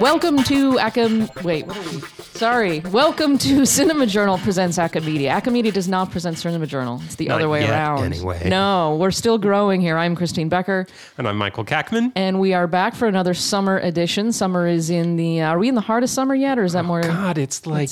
Welcome to Acam. Wait, what are we? Sorry. Welcome to Cinema Journal presents Acamedia. Acamedia does not present Cinema Journal. It's the Not other way yet, around. anyway. No, we're still growing here. I'm Christine Becker, And I'm Michael Kackman. and we are back for another summer edition. Summer is in the. Uh, are we in the heart of summer yet, or is that more? God, it's like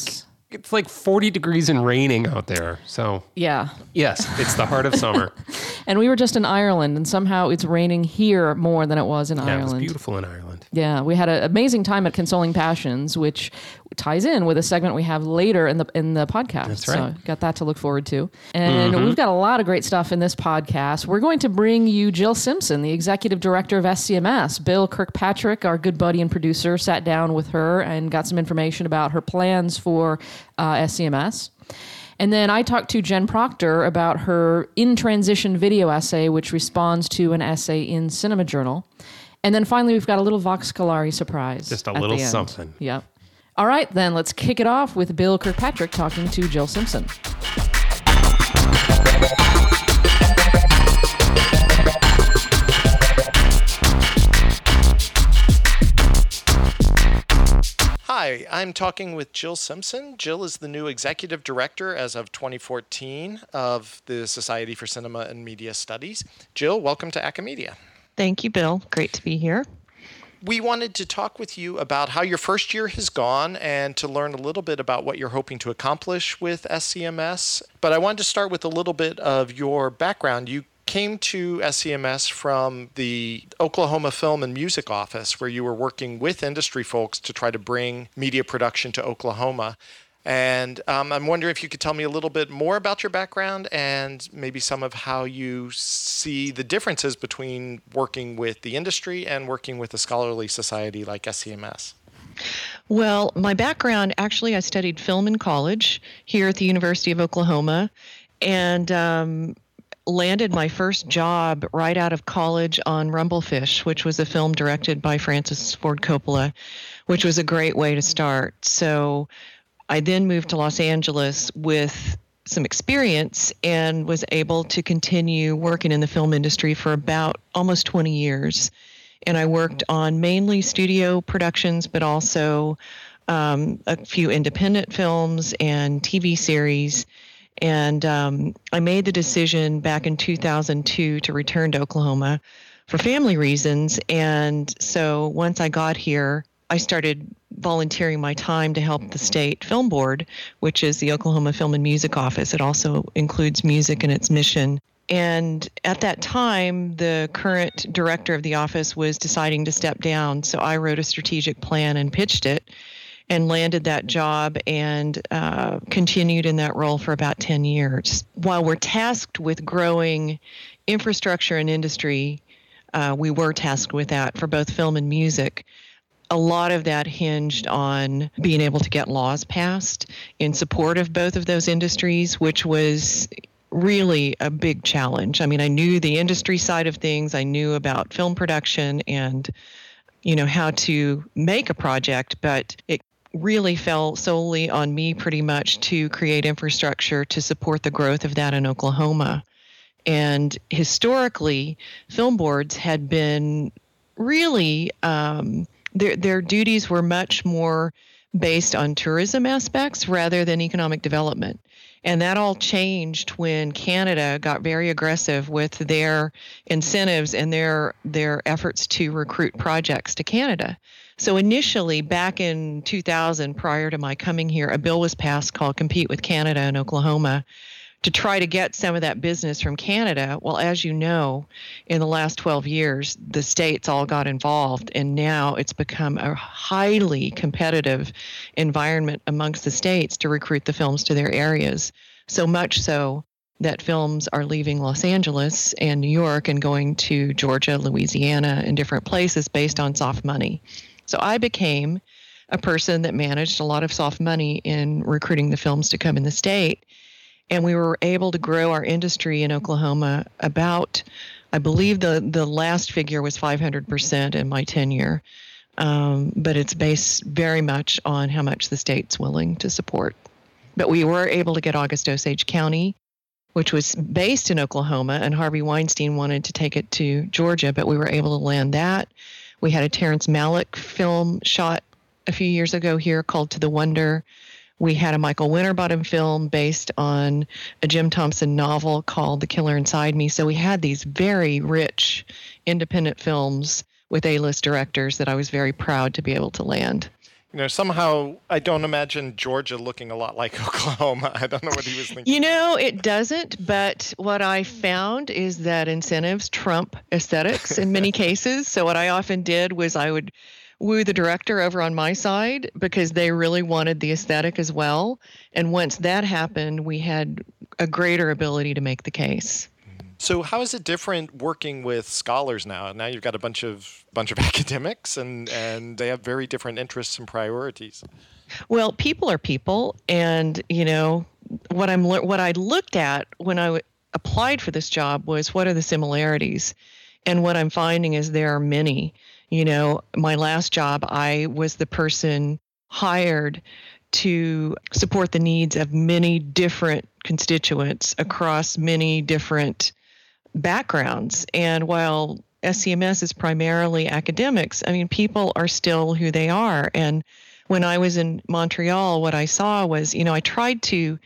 it's like 40 degrees and raining out there. So, Yeah. yes, it's the heart of summer. And we were just in Ireland, and somehow it's raining here more than it was in Yeah, it Ireland. was beautiful in Ireland. Yeah, we had an amazing time at Consoling Passions, which ties in with a segment we have later in the in the podcast. That's right. Mm-hmm. So got that to look forward to. And we've got a lot of great stuff in this podcast. We're going to bring you Jill Simpson, the executive director of SCMS. Bill Kirkpatrick, our good buddy and producer, sat down with her and got some information about her plans for uh, SCMS. And then I talked to Jen Proctor about her in transition video essay, which responds to an essay in Cinema Journal. And then finally, we've got a little Vox Calari surprise. Just a at little the end. something. Yep. All right, then let's kick it off with Bill Kirkpatrick talking to Jill Simpson. Hi, I'm talking with Jill Simpson. Jill is the new executive director as of 2014 of the Society for Cinema and Media Studies. Jill, welcome to Acamedia. Thank you, Bill. Great to be here. We wanted to talk with you about how your first year has gone and to learn a little bit about what you're hoping to accomplish with SCMS. But I wanted to start with a little bit of your background. You came to SCMS from the Oklahoma Film and Music Office, where you were working with industry folks to try to bring media production to Oklahoma. And um, I'm wondering if you could tell me a little bit more about your background and maybe some of how you see the differences between working with the industry and working with a scholarly society like SCMS. Well, my background actually, I studied film in college here at the University of Oklahoma and um, landed my first job right out of college on Rumble Fish, which was a film directed by Francis Ford Coppola, which was a great way to start. So I then moved to Los Angeles with some experience and was able to continue working in the film industry for about almost 20 years. And I worked on mainly studio productions, but also um, a few independent films and TV series. And um, I made the decision back in 2002 to return to Oklahoma for family reasons. And so once I got here, I started volunteering my time to help the state film board, which is the Oklahoma Film and Music Office. It also includes music in its mission. And at that time, the current director of the office was deciding to step down. So I wrote a strategic plan and pitched it and landed that job and uh, continued in that role for about 10 years. While we're tasked with growing infrastructure and industry, uh, we were tasked with that for both film and music. A lot of that hinged on being able to get laws passed in support of both of those industries, which was really a big challenge. I mean, I knew the industry side of things, I knew about film production and you know how to make a project, but it really fell solely on me pretty much to create infrastructure to support the growth of that in Oklahoma. And historically, film boards had been really um, their their duties were much more based on tourism aspects rather than economic development. And that all changed when Canada got very aggressive with their incentives and their their efforts to recruit projects to Canada. So initially, back in 2000, prior to my coming here, a bill was passed called Compete with Canada in Oklahoma to try to get some of that business from Canada. Well, as you know, in the last 12 years, the states all got involved, and now it's become a highly competitive environment amongst the states to recruit the films to their areas. So much so that films are leaving Los Angeles and New York and going to Georgia, Louisiana, and different places based on soft money. So I became a person that managed a lot of soft money in recruiting the films to come in the state. And we were able to grow our industry in Oklahoma about, I believe the the last figure was 500% in my tenure. Um, but it's based very much on how much the state's willing to support. But we were able to get August Osage County, which was based in Oklahoma, and Harvey Weinstein wanted to take it to Georgia, but we were able to land that. We had a Terrence Malick film shot a few years ago here called To the Wonder. We had a Michael Winterbottom film based on a Jim Thompson novel called The Killer Inside Me. So we had these very rich independent films with A-list directors that I was very proud to be able to land. You know, somehow I don't imagine Georgia looking a lot like Oklahoma. I don't know what he was thinking. You know, it doesn't, but what I found is that incentives trump aesthetics in many cases. So what I often did was I would woo the director over on my side because they really wanted the aesthetic as well. And once that happened, we had a greater ability to make the case. So how is it different working with scholars now? Now you've got a bunch of bunch of academics and and they have very different interests and priorities. Well, people are people and you know what I'm what I looked at when I applied for this job was what are the similarities? And what I'm finding is there are many. You know, my last job, I was the person hired to support the needs of many different constituents across many different backgrounds. And while SCMS is primarily academics, I mean, people are still who they are. And when I was in Montreal, what I saw was, you know, I tried to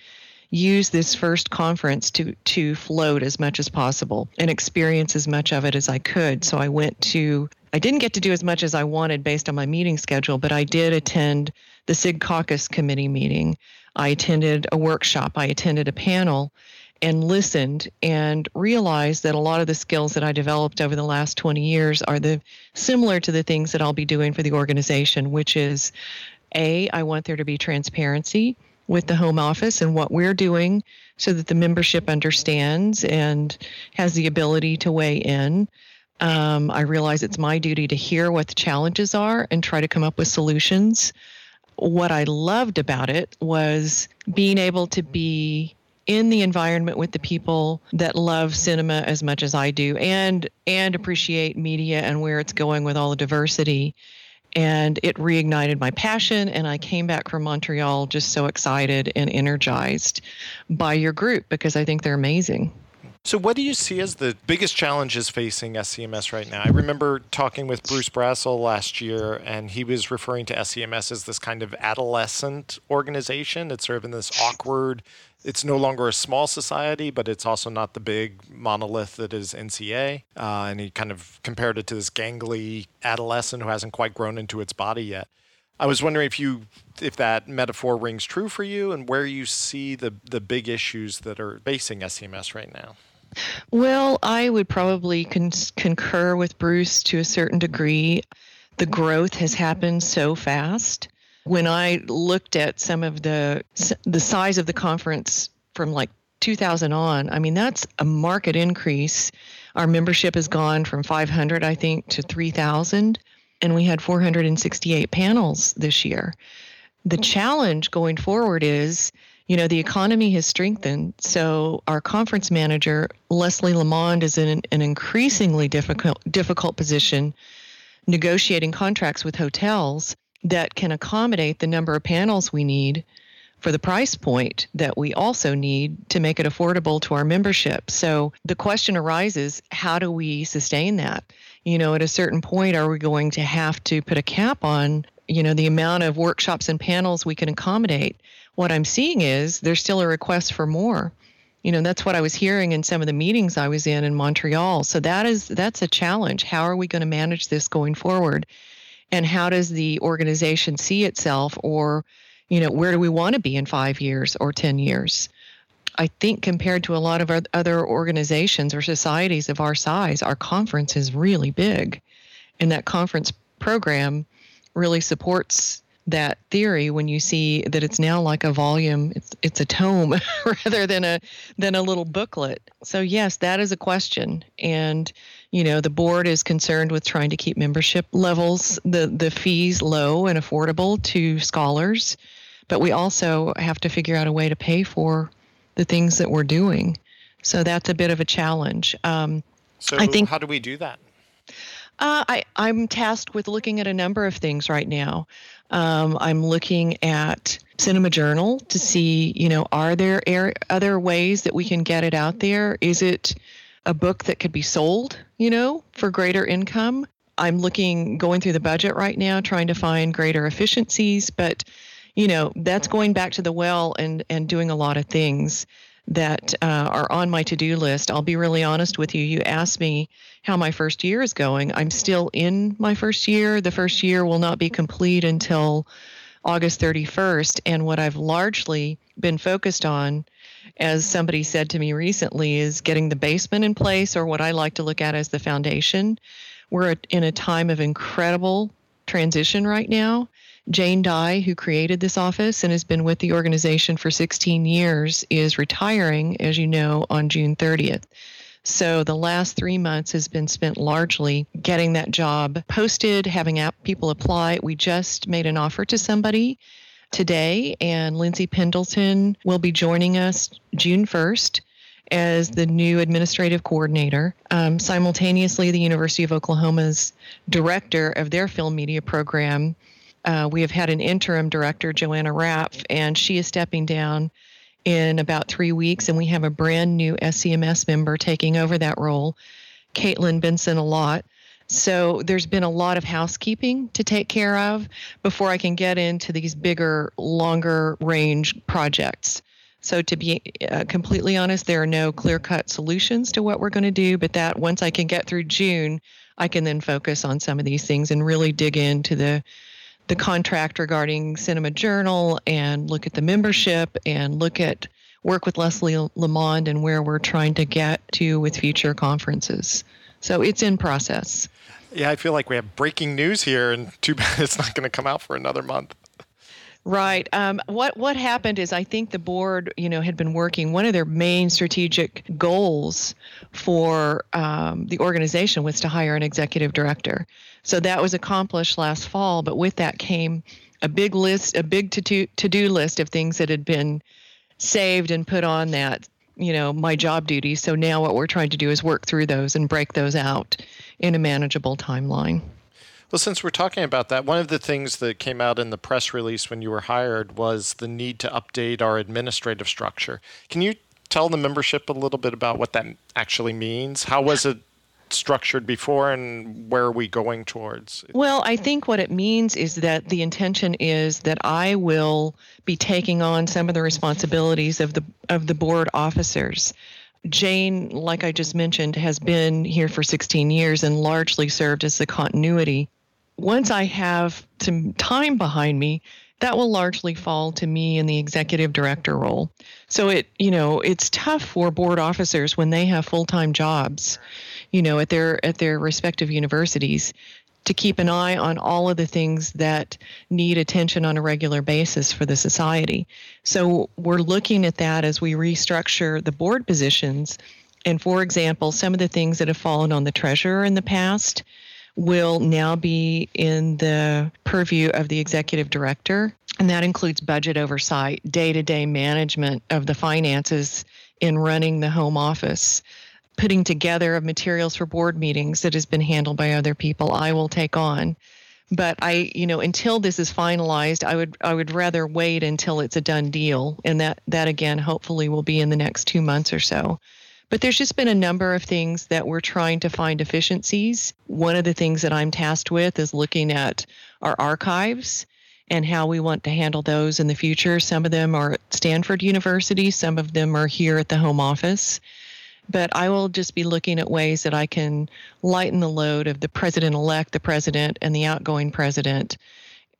use this first conference to to float as much as possible and experience as much of it as I could. So I went to I didn't get to do as much as I wanted based on my meeting schedule, but I did attend the SIG caucus committee meeting. I attended a workshop, I attended a panel and listened and realized that a lot of the skills that I developed over the last 20 years are the similar to the things that I'll be doing for the organization, which is A, I want there to be transparency with the home office and what we're doing so that the membership understands and has the ability to weigh in. Um, I realize it's my duty to hear what the challenges are and try to come up with solutions. What I loved about it was being able to be in the environment with the people that love cinema as much as I do and and appreciate media and where it's going with all the diversity and it reignited my passion and i came back from montreal just so excited and energized by your group because i think they're amazing. So what do you see as the biggest challenges facing scms right now? I remember talking with bruce brassel last year and he was referring to scms as this kind of adolescent organization. It's sort of in this awkward it's no longer a small society, but it's also not the big monolith that is NCA. Uh, and he kind of compared it to this gangly adolescent who hasn't quite grown into its body yet. I was wondering if you if that metaphor rings true for you and where you see the the big issues that are facing SCMS right now. Well, I would probably con- concur with Bruce to a certain degree. The growth has happened so fast when I looked at some of the the size of the conference from like 2000 on, I mean that's a market increase. Our membership has gone from 500, I think, to 3,000, and we had 468 panels this year. The mm. challenge going forward is, you know, the economy has strengthened, so our conference manager Leslie Lamond is in an increasingly difficult difficult position negotiating contracts with hotels that can accommodate the number of panels we need for the price point that we also need to make it affordable to our membership. So the question arises how do we sustain that? You know, at a certain point, are we going to have to put a cap on, you know, the amount of workshops and panels we can accommodate? What I'm seeing is there's still a request for more. You know, that's what I was hearing in some of the meetings I was in in Montreal. So that is that's a challenge. How are we going to manage this going forward? And how does the organization see itself or you know where do we want to be in five years or ten years? I think compared to a lot of other organizations or societies of our size our conference is really big. And that conference program really supports that theory when you see that it's now like a volume it's it's a tome rather than a than a little booklet so yes that is a question and you know the board is concerned with trying to keep membership levels the the fees low and affordable to scholars but we also have to figure out a way to pay for the things that we're doing. So that's a bit of a challenge. Um, So I think- how do we do that? uh, I, I'm tasked with looking at a number of things right now. Um, I'm looking at Cinema Journal to see, you know, are there air, other ways that we can get it out there? Is it a book that could be sold, you know, for greater income? I'm looking, going through the budget right now, trying to find greater efficiencies, but, you know, that's going back to the well and and doing a lot of things that uh, are on my to-do list. I'll be really honest with you. You asked me how my first year is going. I'm still in my first year. The first year will not be complete until August 31st. And what I've largely been focused on, as somebody said to me recently, is getting the basement in place, or what I like to look at as the foundation. We're in a time of incredible transition right now. Jane Dye, who created this office and has been with the organization for 16 years, is retiring, as you know, on June 30th. So the last three months has been spent largely getting that job posted, having app people apply. We just made an offer to somebody today, and Lindsay Pendleton will be joining us June 1st as the new administrative coordinator. Um, simultaneously, the University of Oklahoma's director of their film media program. Uh, we have had an interim director, Joanna Rapp, and she is stepping down in about three weeks, and we have a brand new SCMS member taking over that role, Caitlin Benson-Allott. So there's been a lot of housekeeping to take care of before I can get into these bigger, longer range projects. So to be uh, completely honest, there are no clear-cut solutions to what we're going to do, but that once I can get through June, I can then focus on some of these things and really dig into the the contract regarding Cinema Journal and look at the membership and look at work with Leslie Lamond and where we're trying to get to with future conferences. So it's in process. Yeah, I feel like we have breaking news here, and too bad it's not going to come out for another month. Right. Um, what what happened is I think the board, you know, had been working. One of their main strategic goals for um, the organization was to hire an executive director. So that was accomplished last fall. But with that came a big list, a big to do list of things that had been saved and put on that, you know, my job duties. So now what we're trying to do is work through those and break those out in a manageable timeline. Well, since we're talking about that, one of the things that came out in the press release when you were hired was the need to update our administrative structure. Can you tell the membership a little bit about what that actually means? How was it structured before and where are we going towards? Well, I think what it means is that the intention is that I will be taking on some of the responsibilities of the of the board officers. Jane, like I just mentioned, has been here for 16 years and largely served as the continuity. Once I have some time behind me, that will largely fall to me in the executive director role. So it, you know, it's tough for board officers when they have full-time jobs, you know, at their at their respective universities to keep an eye on all of the things that need attention on a regular basis for the society. So we're looking at that as we restructure the board positions. And for example, some of the things that have fallen on the treasurer in the past will now be in the purview of the executive director. And that includes budget oversight, day to day management of the finances in running the home office, putting together of materials for board meetings that has been handled by other people. I will take on. But I, you know, until this is finalized, I would I would rather wait until it's a done deal, and that that again hopefully will be in the next two months or so. But there's just been a number of things that we're trying to find efficiencies. One of the things that I'm tasked with is looking at our archives and how we want to handle those in the future. Some of them are at Stanford University, some of them are here at the home office. But I will just be looking at ways that I can lighten the load of the president elect, the president, and the outgoing president,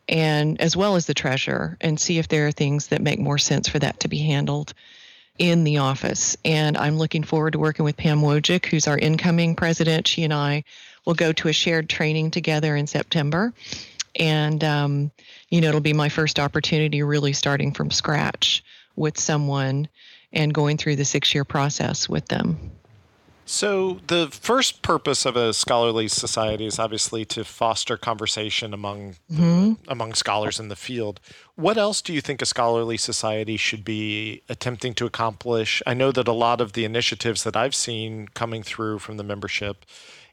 and as well as the treasurer, and see if there are things that make more sense for that to be handled in the office. And I'm looking forward to working with Pam Wojcik, who's our incoming president. She and I will go to a shared training together in September. And, um, you know, it'll be my first opportunity really starting from scratch with someone and going through the six year process with them. So, the first purpose of a scholarly society is obviously to foster conversation among Mm-hmm. among scholars in the field. What else do you think a scholarly society should be attempting to accomplish? I know that a lot of the initiatives that I've seen coming through from the membership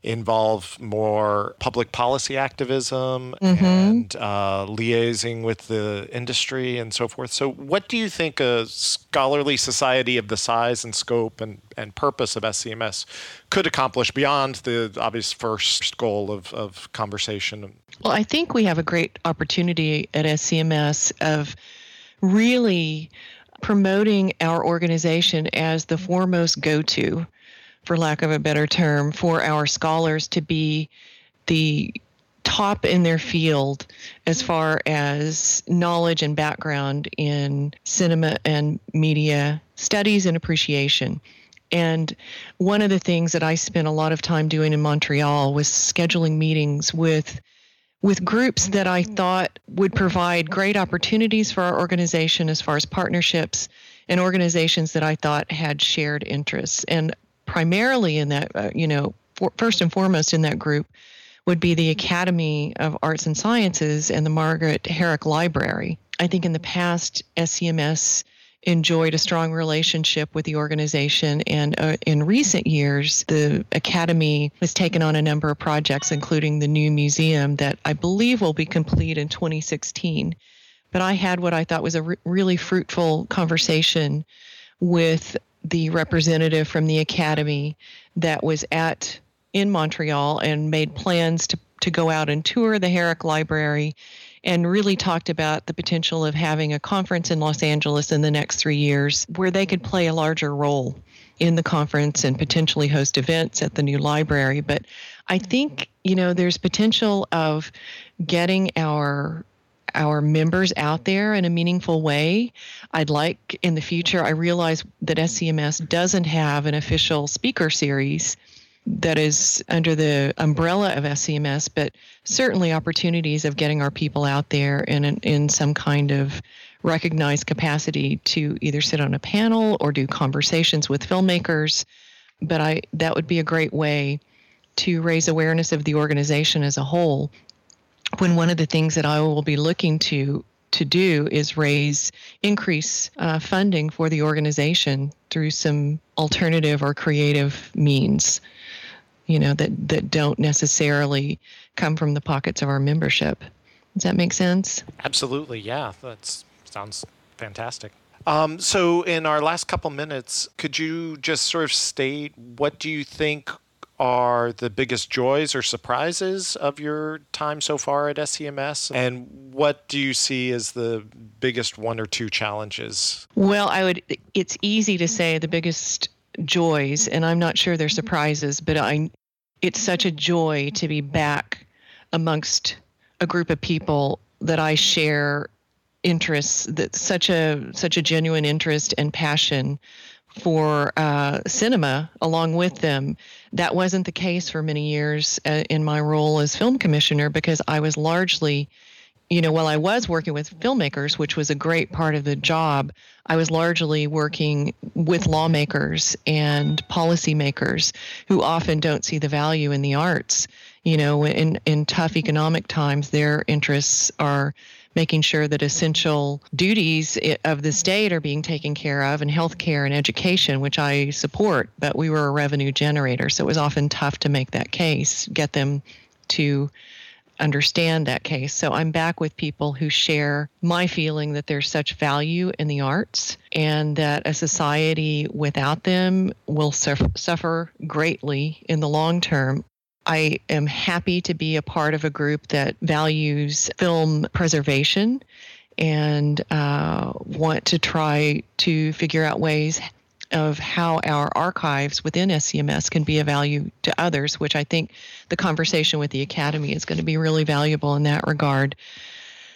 involve more public policy activism mm-hmm. and uh, liaising with the industry and so forth. So, what do you think a scholarly society of the size and scope and, and purpose of SCMS could accomplish beyond the obvious first goal of, of conversation? Well, I think we have a great opportunity at SCMS of really promoting our organization as the foremost go to for lack of a better term, for our scholars to be the top in their field as far as knowledge and background in cinema and media studies and appreciation. And one of the things that I spent a lot of time doing in Montreal was scheduling meetings with with groups that I thought would provide great opportunities for our organization as far as partnerships and organizations that I thought had shared interests. And primarily in that, uh, you know, for, first and foremost in that group would be the Academy of Arts and Sciences and the Margaret Herrick Library. I think in the past, SCMS enjoyed a strong relationship with the organization. And uh, in recent years, the Academy has taken on a number of projects, including the new museum that I believe will be complete in 2016. But I had what I thought was a re- really fruitful conversation with the representative from the academy that was at in Montreal and made plans to, to go out and tour the Herrick Library and really talked about the potential of having a conference in Los Angeles in the next three years where they could play a larger role in the conference and potentially host events at the new library. But I think, you know, there's potential of getting our our members out there in a meaningful way. I'd like in the future, I realize that SCMS doesn't have an official speaker series that is under the umbrella of SCMS, but certainly opportunities of getting our people out there in, in some kind of recognized capacity to either sit on a panel or do conversations with filmmakers. But I that would be a great way to raise awareness of the organization as a whole when one of the things that I will be looking to to do is raise increase uh, funding for the organization through some alternative or creative means you know that that don't necessarily come from the pockets of our membership. Does that make sense? Absolutely. Yeah that sounds fantastic. Um, so in our last couple minutes could you just sort of state what do you think are the biggest joys or surprises of your time so far at SCMS? And what do you see as the biggest one or two challenges? Well, I would, it's easy to say the biggest joys, and I'm not sure they're surprises, but I, it's such a joy to be back amongst a group of people that I share interests that such a such a genuine interest and passion for uh, cinema along with them. That wasn't the case for many years uh, in my role as film commissioner because I was largely, you know, while I was working with filmmakers, which was a great part of the job, I was largely working with lawmakers and policymakers who often don't see the value in the arts. You know, in, in tough economic times, their interests are making sure that essential duties of the state are being taken care of and healthcare and education, which I support, but we were a revenue generator. So it was often tough to make that case, get them to understand that case. So I'm back with people who share my feeling that there's such value in the arts and that a society without them will suffer, suffer greatly in the long term. I am happy to be a part of a group that values film preservation and uh, want to try to figure out ways of how our archives within SCMS can be of value to others, which I think the conversation with the Academy is going to be really valuable in that regard.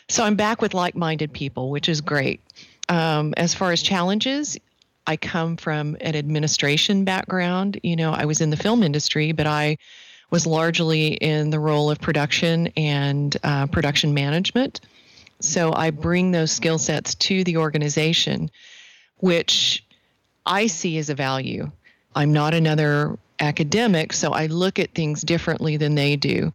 So I'm back with like minded people, which is great. Um, as far as challenges, I come from an administration background. You know, I was in the film industry, but I was largely in the role of production and uh, production management. So I bring those skill sets to the organization, which I see as a value. I'm not another academic, so I look at things differently than they do.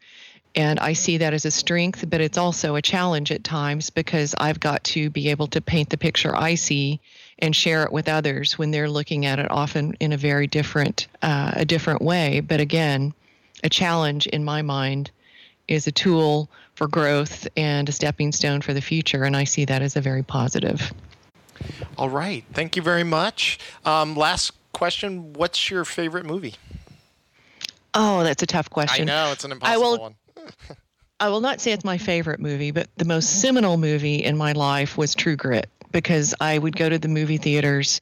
And I see that as a strength, but it's also a challenge at times because I've got to be able to paint the picture I see and share it with others when they're looking at it often in a very different uh, a different way. But again, a challenge in my mind is a tool for growth and a stepping stone for the future, and I see that as a very positive. All right, thank you very much. Um, last question: What's your favorite movie? Oh, that's a tough question. I know it's an impossible I will, one. I will not say it's my favorite movie, but the most seminal movie in my life was True Grit because I would go to the movie theaters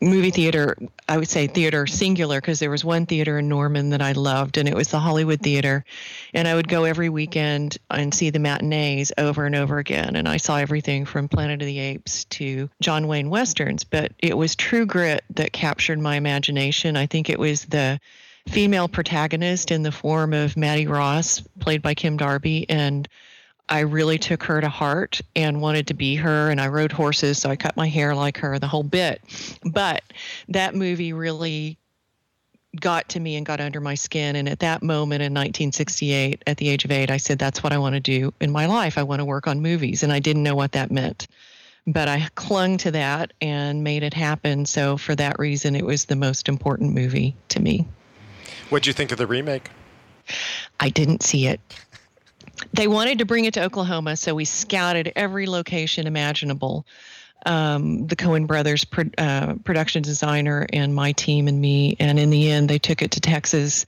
movie theater i would say theater singular because there was one theater in norman that i loved and it was the hollywood theater. And i would go every weekend and see the matinees over and over again and i saw everything from planet of the apes to john wayne westerns. But it was true grit that captured my imagination. I think it was the female protagonist in the form of mattie ross played by kim darby and I really took her to heart and wanted to be her. And I rode horses, so I cut my hair like her, the whole bit. But that movie really got to me and got under my skin. And at that moment in 1968, at the age of eight, I said, That's what I want to do in my life. I want to work on movies. And I didn't know what that meant. But I clung to that and made it happen. So for that reason, it was the most important movie to me. What'd you think of the remake? I didn't see it they wanted to bring it to Oklahoma, so we scouted every location imaginable. Um, the Coen brothers, pro- uh, production designer, and my team and me. And in the end, they took it to Texas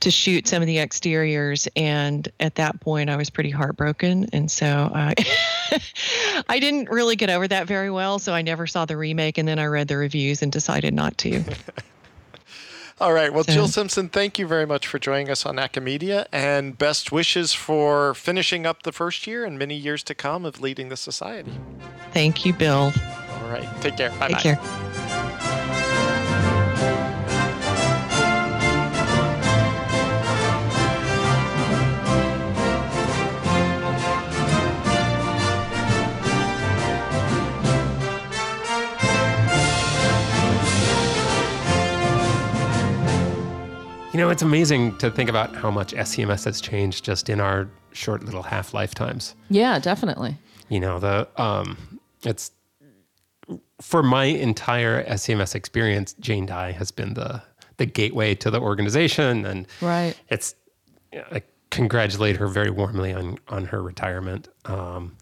to shoot some of the exteriors. And at that point, I was pretty heartbroken. And so uh, I didn't really get over that very well. So I never saw the remake. And then I read the reviews and decided not to. All right. Well, Jill Simpson, thank you very much for joining us on Acamedia and best wishes for finishing up the first year and many years to come of leading the society. Thank you, Bill. All right. Take care. Bye Take care. You know, it's amazing to think about how much SCMS has changed just in our short little half lifetimes. Yeah, definitely. You know, the um, it's for my entire SCMS experience, Jane Dye has been the the gateway to the organization, and right. It's I congratulate her very warmly on on her retirement. Um,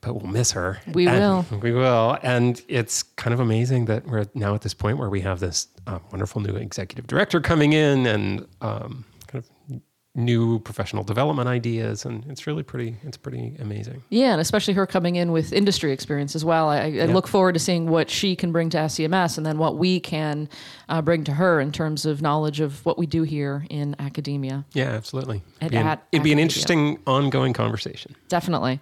but we'll miss her. We will. We will. And it's kind of amazing that we're now at this point where we have this uh, wonderful new executive director coming in and um, kind of new professional development ideas and it's really pretty it's pretty amazing yeah and especially her coming in with industry experience as well i, I yeah. look forward to seeing what she can bring to scms and then what we can uh, bring to her in terms of knowledge of what we do here in academia yeah absolutely it'd, be an, it'd be an interesting ongoing conversation definitely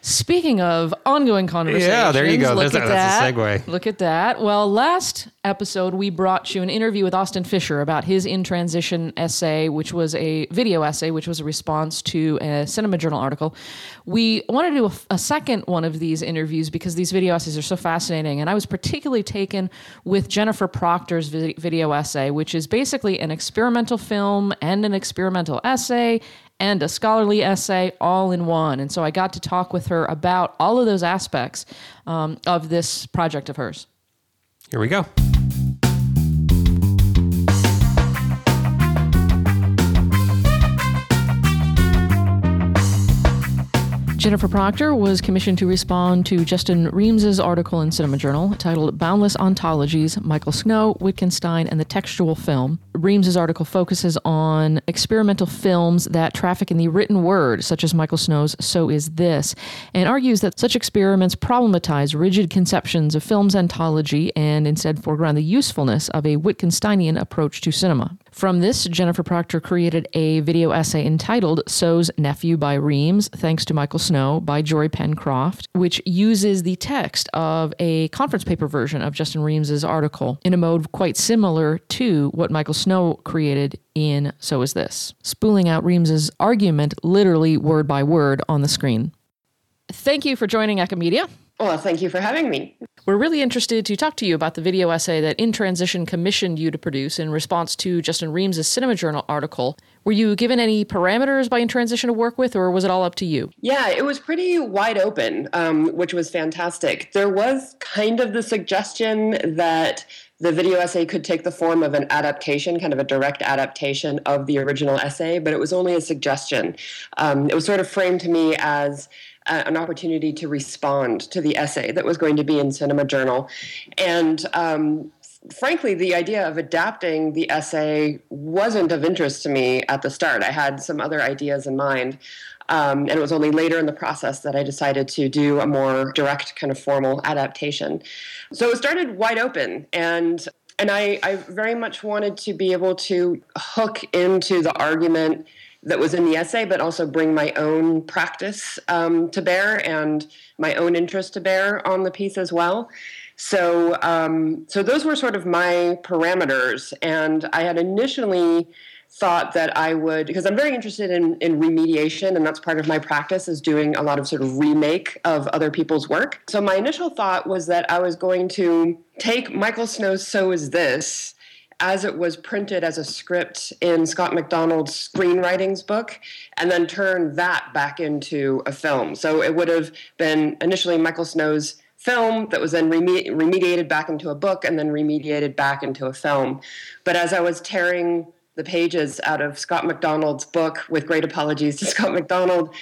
Speaking of ongoing conversations, yeah, there you go. Look There's at a, that's that. a segue. Look at that. Well, last episode we brought you an interview with Austin Fisher about his in transition essay, which was a video essay, which was a response to a Cinema Journal article. We wanted to do a, a second one of these interviews because these video essays are so fascinating, and I was particularly taken with Jennifer Proctor's video essay, which is basically an experimental film and an experimental essay and a scholarly essay all in one. And so I got to talk with her about all of those aspects um, of this project of hers. Here we go. Jennifer Proctor was commissioned to respond to Justin Remes's article in Cinema Journal titled Boundless Ontologies Michael Snow, Wittgenstein, and the Textual Film. Remes's article focuses on experimental films that traffic in the written word, such as Michael Snow's So Is This, and argues that such experiments problematize rigid conceptions of film's ontology and instead foreground the usefulness of a Wittgensteinian approach to cinema. From this, Jennifer Proctor created a video essay entitled So's Nephew by Remes, thanks to Michael Snow by Jory Pencroft, which uses the text of a conference paper version of Justin Remes's article in a mode quite similar to what Michael Snow created in So Is This, spooling out Remes's argument literally word by word on the screen. Thank you for joining Acamedia. Well, thank you for having me. We're really interested to talk to you about the video essay that In Transition commissioned you to produce in response to Justin Remes's Cinema Journal article. Were you given any parameters by In Transition to work with, or was it all up to you? Yeah, it was pretty wide open, um, which was fantastic. There was kind of the suggestion that the video essay could take the form of an adaptation, kind of a direct adaptation of the original essay, but it was only a suggestion. Um, it was sort of framed to me as an opportunity to respond to the essay that was going to be in Cinema Journal. And um, frankly, the idea of adapting the essay wasn't of interest to me at the start. I had some other ideas in mind. Um, and it was only later in the process that I decided to do a more direct, kind of formal adaptation. So it started wide open, and and I, I very much wanted to be able to hook into the argument that was in the essay, but also bring my own practice um, to bear and my own interest to bear on the piece as well. So, um, so those were sort of my parameters, and I had initially thought that I would because I'm very interested in, in remediation and that's part of my practice is doing a lot of sort of remake of other people's work. So my initial thought was that I was going to take Michael Snow's So Is This as it was printed as a script in Scott MacDonald's screenwriting's book, and then turn that back into a film. So it would have been initially Michael Snow's film that was then reme- remediated back into a book and then remediated back into a film. But as I was tearing the pages out of Scott MacDonald's book, with great apologies to Scott MacDonald,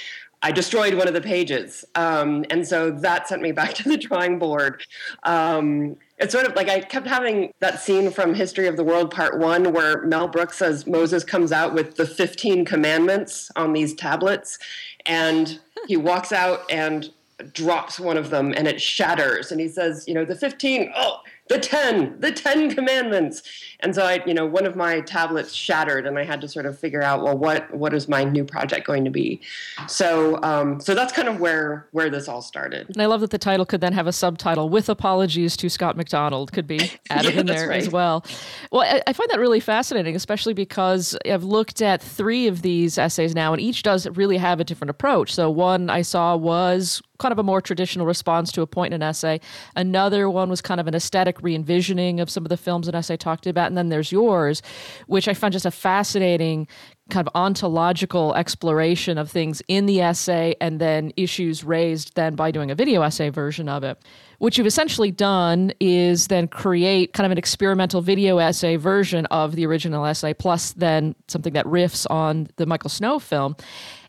I destroyed one of the pages. Um, and so that sent me back to the drawing board. Um, it's sort of like I kept having that scene from History of the World Part One where Mel Brooks says Moses comes out with the 15 commandments on these tablets, and he walks out and drops one of them and it shatters. And he says, You know, the 15, oh, the 10 the 10 commandments. And so i you know one of my tablets shattered and i had to sort of figure out well what what is my new project going to be? So um, so that's kind of where where this all started. And i love that the title could then have a subtitle with apologies to scott macdonald could be added yeah, in there right. as well. Well I, I find that really fascinating especially because i've looked at three of these essays now and each does really have a different approach. So one i saw was kind of a more traditional response to a point in an essay. Another one was kind of an aesthetic re envisioning of some of the films an essay talked about. And then there's yours, which I found just a fascinating kind of ontological exploration of things in the essay and then issues raised then by doing a video essay version of it. What you've essentially done is then create kind of an experimental video essay version of the original essay, plus then something that riffs on the Michael Snow film.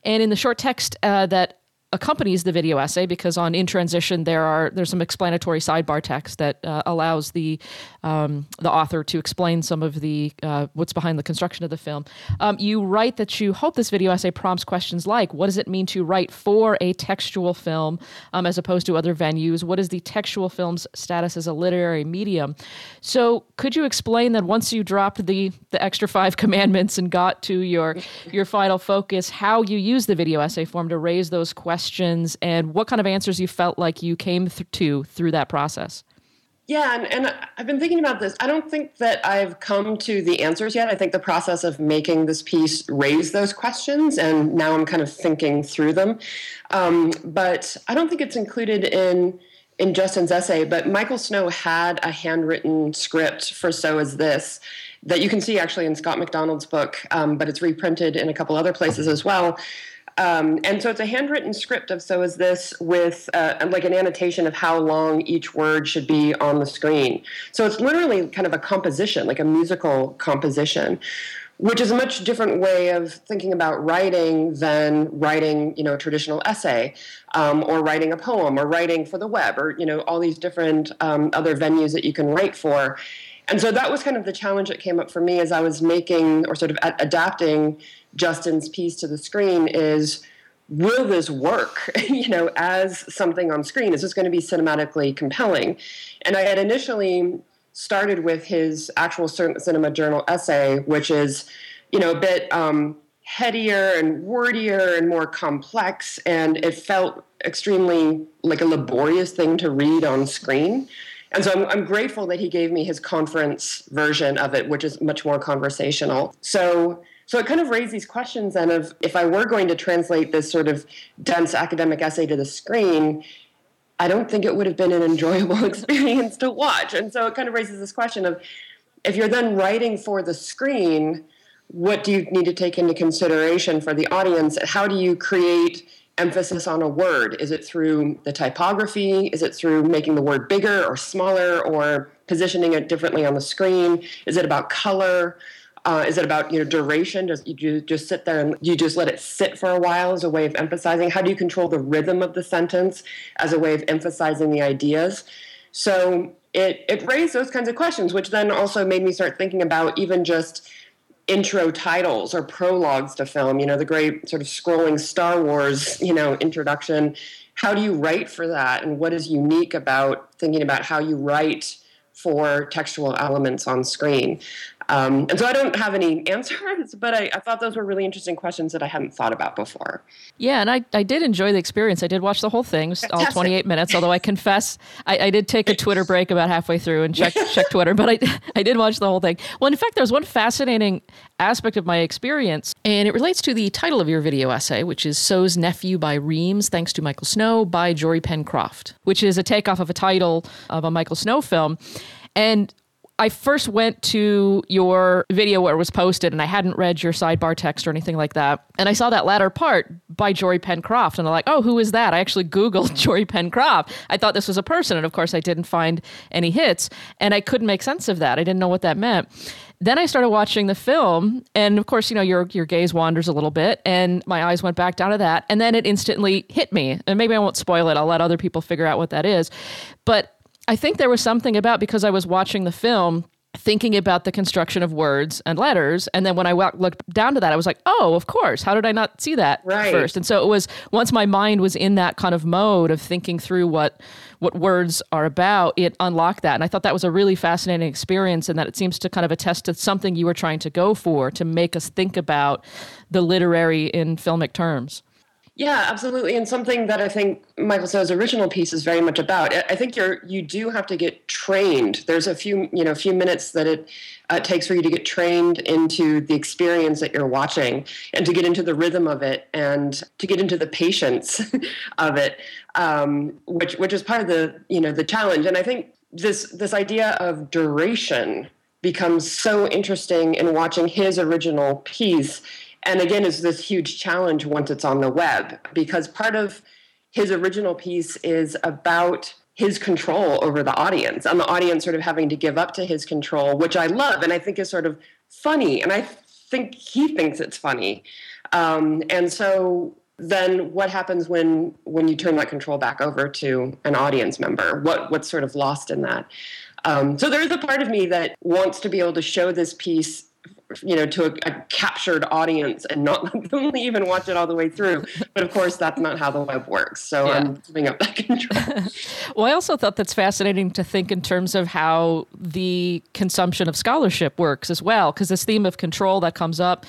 And in the short text uh, that accompanies the video essay because on in transition there are there's some explanatory sidebar text that uh, allows the um, the author to explain some of the uh, what's behind the construction of the film. Um, you write that you hope this video essay prompts questions like what does it mean to write for a textual film um, as opposed to other venues? What is the textual film's status as a literary medium? So could you explain that once you dropped the the extra five commandments and got to your your final focus, how you use the video essay form to raise those questions? Questions and what kind of answers you felt like you came th- to through that process. Yeah, and, and I've been thinking about this. I don't think that I've come to the answers yet. I think the process of making this piece raised those questions, and now I'm kind of thinking through them. Um, but I don't think it's included in in Justin's essay. But Michael Snow had a handwritten script for "So Is This" that you can see actually in Scott MacDonald's book, um, but it's reprinted in a couple other places as well. Um, and so it's a handwritten script of so is this with uh, like an annotation of how long each word should be on the screen. So it's literally kind of a composition, like a musical composition, which is a much different way of thinking about writing than writing, you know, a traditional essay um, or writing a poem or writing for the web or, you know, all these different um, other venues that you can write for. And so that was kind of the challenge that came up for me as I was making or sort of adapting Justin's piece to the screen is will this work? You know as something on screen is this going to be cinematically compelling? And i had initially started with his actual cinema journal essay which is you know a bit um, headier and wordier and more complex and it felt extremely like a laborious thing to read on screen and so I'm, I'm, grateful that he gave me his conference version of it which is much more conversational so so it kind of raised these questions then of if I were going to translate this sort of dense academic essay to the screen, I don't think it would have been an enjoyable experience to watch. And so it kind of raises this question of if you're then writing for the screen, what do you need to take into consideration for the audience? How do you create emphasis on a word? Is it through the typography? Is it through making the word bigger or smaller or positioning it differently on the screen? Is it about color? Uh, is it about you know duration? Does you just sit there and you just let it sit for a while as a way of emphasizing? How do you control the rhythm of the sentence as a way of emphasizing the ideas? So it it raised those kinds of questions, which then also made me start thinking about even just intro titles or prologues to film. You know, the great sort of scrolling Star Wars, you know, introduction. How do you write for that, and what is unique about thinking about how you write? for textual elements on screen. Um, and so I don't have any answers, but I, I, thought those were really interesting questions that I hadn't thought about before. Yeah, and I, I did enjoy the experience. I did watch the whole thing, all 28 minutes, although I confess I, I, did take a Twitter break about halfway through and check, check Twitter, but I, I did watch the whole thing. Well, in fact, there's one fascinating aspect of my experience, and it relates to the title of your video essay, which is Snow's Nephew by Remes, thanks to Michael Snow by Jory Pencroft, which is a takeoff of a title of a Michael Snow film. And I first went to your video where it was posted and I hadn't read your sidebar text or anything like that. And I saw that latter part by Jory Pencroft and I'm like, oh, who is that? I actually Googled Jory Pencroft. I thought this was a person. And of course, I didn't find any hits and I couldn't make sense of that. I didn't know what that meant. Then I started watching the film, and of course, you know, your your gaze wanders a little bit, and my eyes went back down to that, and then it instantly hit me. And maybe I won't spoil it. I'll let other people figure out what that is. But I think there was something about because I was watching the film thinking about the construction of words and letters. And then when i looked down to that i was like oh of course. How did i not see that right. first? And so it was once my mind was in that kind of mode of thinking through what what words are about it unlocked that. And i thought that was a really fascinating experience and that it seems to kind of attest to something you were trying to go for to make us think about the literary in filmic terms yeah, absolutely, and something that I think Michael Snow's original piece is very much about. I think you're you do have to get trained. There's a few you know few minutes that it uh, takes for you to get trained into the experience that you're watching, and to get into the rhythm of it, and to get into the patience of it, um, which which is part of the you know the challenge. And I think this this idea of duration becomes so interesting in watching his original piece and again is this huge challenge once it's on the web because part of his original piece is about his control over the audience and the audience sort of having to give up to his control which i love and i think is sort of funny. And i think he thinks it's funny. Um, and so then what happens when when you turn that control back over to an audience member? What what's sort of lost in that? Um, so there's a part of me that wants to be able to show this piece you know to a, a, captured audience and not let them leave and watch it all the way through. But of course that's not how the web works. So yeah. i'm giving up that control. Well i also thought that's fascinating to think in terms of how the consumption of scholarship works as well because this theme of control that comes up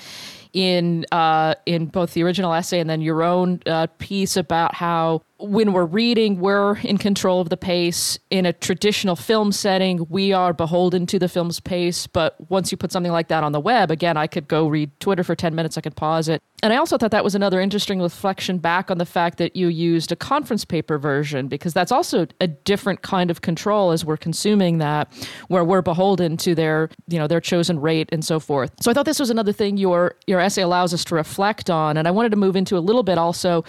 in uh, in both the original essay and then your own uh, piece about how when we're reading, we're in control of the pace. In a traditional film setting, we are beholden to the film's pace. But once you put something like that on the web, again, I could go read Twitter for 10 minutes, I could pause it. And I also thought that was another interesting reflection back on the fact that you used a conference paper version, because that's also a different kind of control as we're consuming that, where we're beholden to their, you know, their chosen rate and so forth. So I thought this was another thing your your essay allows us to reflect on. And I wanted to move into a little bit also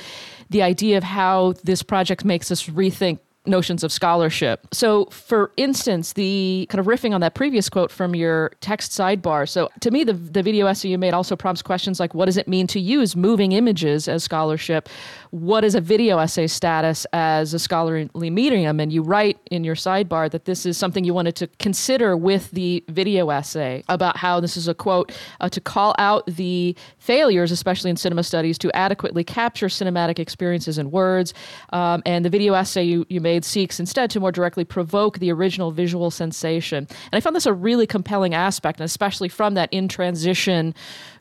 the idea of how this project makes us rethink notions of scholarship. So, for instance, the kind of riffing on that previous quote from your text sidebar. So, to me, the, the video essay you made also prompts questions like what does it mean to use moving images as scholarship? What is a video essay status as a scholarly medium? And you write in your sidebar that this is something you wanted to consider with the video essay about how this is a quote uh, to call out the failures, especially in cinema studies, to adequately capture cinematic experiences in words. Um, and the video essay you, you made seeks instead to more directly provoke the original visual sensation. And I found this a really compelling aspect, and especially from that in transition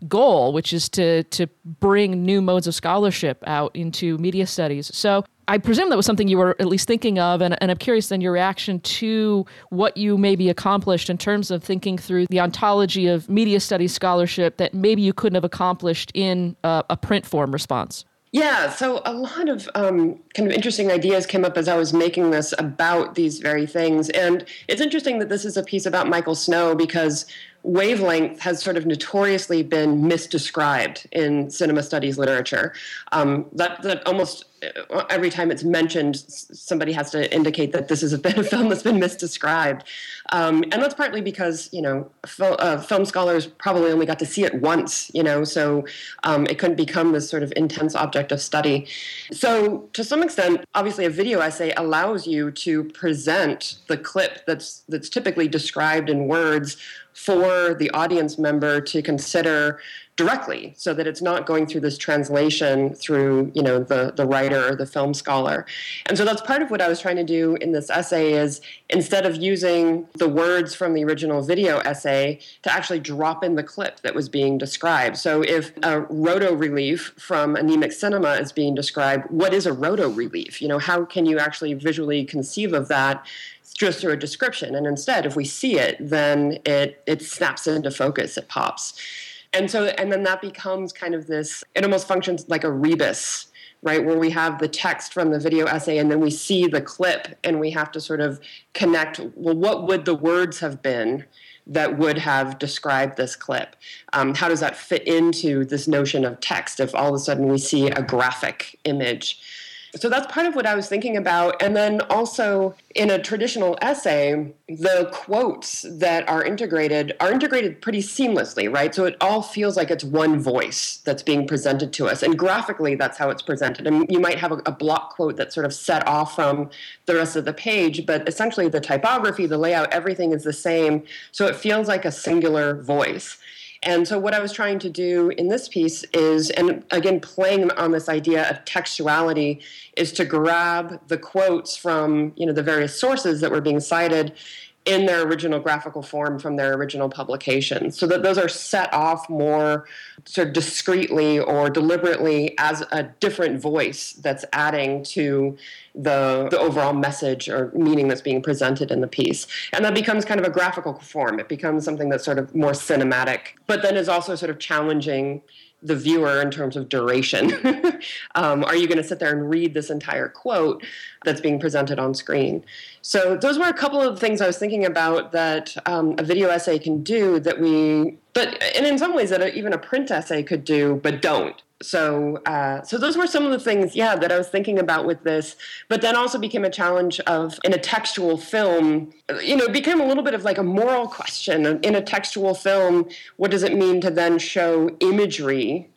goal, which is to to bring new modes of scholarship out into media studies. So I presume that was something you were at least thinking of, and, and I'm curious then your reaction to what you maybe accomplished in terms of thinking through the ontology of media studies scholarship that maybe you couldn't have accomplished in a, a print form response. Yeah, so a lot of um, kind of interesting ideas came up as I was making this about these very things. And it's interesting that this is a piece about Michael Snow because wavelength has sort of notoriously been misdescribed in cinema studies literature. Um, that, that almost uh, every time it's mentioned, somebody has to indicate that this has been a film that's been misdescribed. Um, and that's partly because, you know, fil- uh, film scholars probably only got to see it once, you know, so um, it couldn't become this sort of intense object of study. So, to some extent, obviously, a video essay allows you to present the clip that's, that's typically described in words for the audience member to consider directly so that it's not going through this translation through you know the the writer or the film scholar. And so that's part of what i was trying to do in this essay is instead of using the words from the original video essay to actually drop in the clip that was being described. So if a roto relief from anemic cinema is being described what is a roto relief? You know how can you actually visually conceive of that just through a description. And instead, if we see it, then it it snaps into focus, it pops. And so and then that becomes kind of this, it almost functions like a rebus, right? Where we have the text from the video essay and then we see the clip and we have to sort of connect, well, what would the words have been? that would have described this clip. Um, how does that fit into this notion of text if all of a sudden we see a graphic image? So that's part of what I was thinking about. And then also in a traditional essay, the quotes that are integrated are integrated pretty seamlessly, right? So it all feels like it's one voice that's being presented to us. And graphically, that's how it's presented. And you might have a, a block quote that's sort of set off from the rest of the page, but essentially the typography, the layout, everything is the same. So it feels like a singular voice. And so, what I was trying to do in this piece is, and again, playing on this idea of textuality, is to grab the quotes from you know the various sources that were being cited in their original graphical form from their original publication. So that those are set off more sort of discreetly or deliberately as a different voice that's adding to the, the overall message or meaning that's being presented in the piece. And that becomes kind of a graphical form. It becomes something that's sort of more cinematic but then is also sort of challenging the viewer in terms of duration. um, are you going to sit there and read this entire quote that's being presented on screen? So, those were a couple of things I was thinking about that um, a video essay can do that we, but, and in some ways that even a print essay could do, but don't so uh, so those were some of the things yeah that i was thinking about with this but then also became a challenge of in a textual film you know became a little bit of like a moral question. In a textual film what does it mean to then show imagery?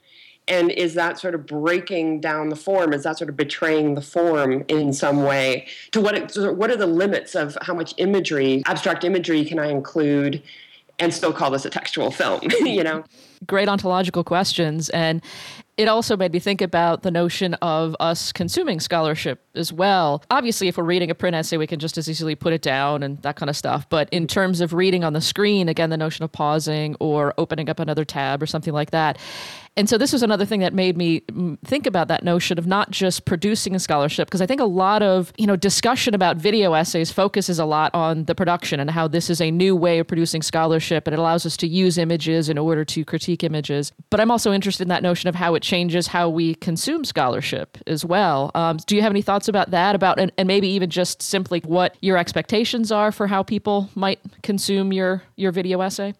And is that sort of breaking down the form? Is that sort of betraying the form in some way? To what it, what are the limits of how much imagery abstract imagery can i include and still call this a textual film you know? Great ontological questions. And it also made me think about the notion of us consuming scholarship as well. Obviously, if we're reading a print essay, we can just as easily put it down and that kind of stuff. But in terms of reading on the screen, again, the notion of pausing or opening up another tab or something like that, and so this was another thing that made me think about that notion of not just producing a scholarship, because I think a lot of, you know, discussion about video essays focuses a lot on the production and how this is a new way of producing scholarship and it allows us to use images in order to critique images. But I'm also interested in that notion of how it changes how we consume scholarship as well. Um, do you have any thoughts about that? About and, and maybe even just simply what your expectations are for how people might consume your your video essay?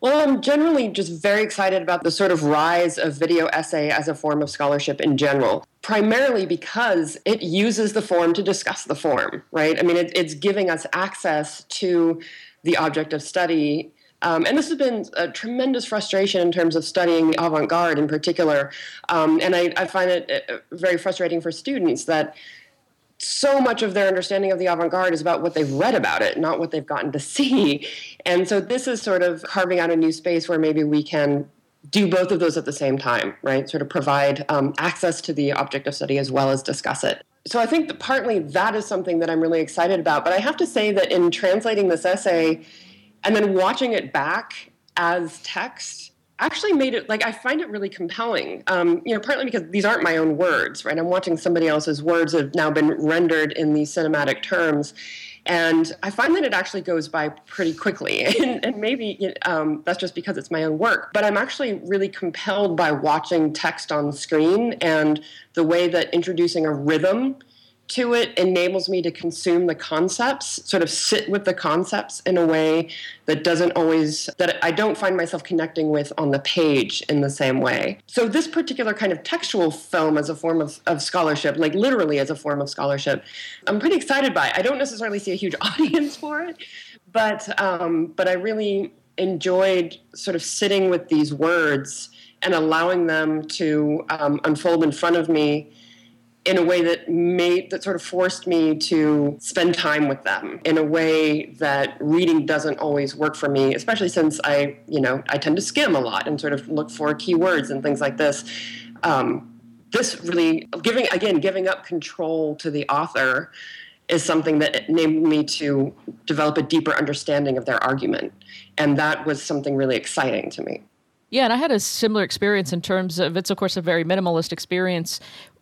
Well, I'm generally just very excited about the sort of rise of video essay as a form of scholarship in general, primarily because it uses the form to discuss the form, right? I mean, it, it's giving us access to the object of study. Um, and this has been a tremendous frustration in terms of studying the avant garde in particular. Um, and I, I, find it uh, very frustrating for students that so much of their understanding of the avant-garde is about what they've read about it not what they've gotten to see. And so this is sort of carving out a new space where maybe we can do both of those at the same time right? Sort of provide um, access to the object of study as well as discuss it. So i think that partly that is something that i'm really excited about but i have to say that in translating this essay and then watching it back as text actually made it like I find it really compelling. Um, you know, partly because these aren't my own words, right? I'm watching somebody else's words have now been rendered in these cinematic terms, And I find that it actually goes by pretty quickly. And, and maybe um, that's just because it's my own work. But I'm actually really compelled by watching text on screen and the way that introducing a rhythm to it enables me to consume the concepts, sort of sit with the concepts in a way that doesn't always, that I don't find myself connecting with on the page in the same way. So, this particular kind of textual film as a form of, of scholarship, like literally as a form of scholarship, I'm pretty excited by. I don't necessarily see a huge audience for it, but, um, but I really enjoyed sort of sitting with these words and allowing them to um, unfold in front of me in a way that made that sort of forced me to spend time with them in a way that reading doesn't always work for me especially since i you know i tend to skim a lot and sort of look for keywords and things like this. Um, this really giving again giving up control to the author is something that enabled me to develop a deeper understanding of their argument. And that was something really exciting to me. Yeah, and I had a similar experience in terms of it's, of course, a very minimalist experience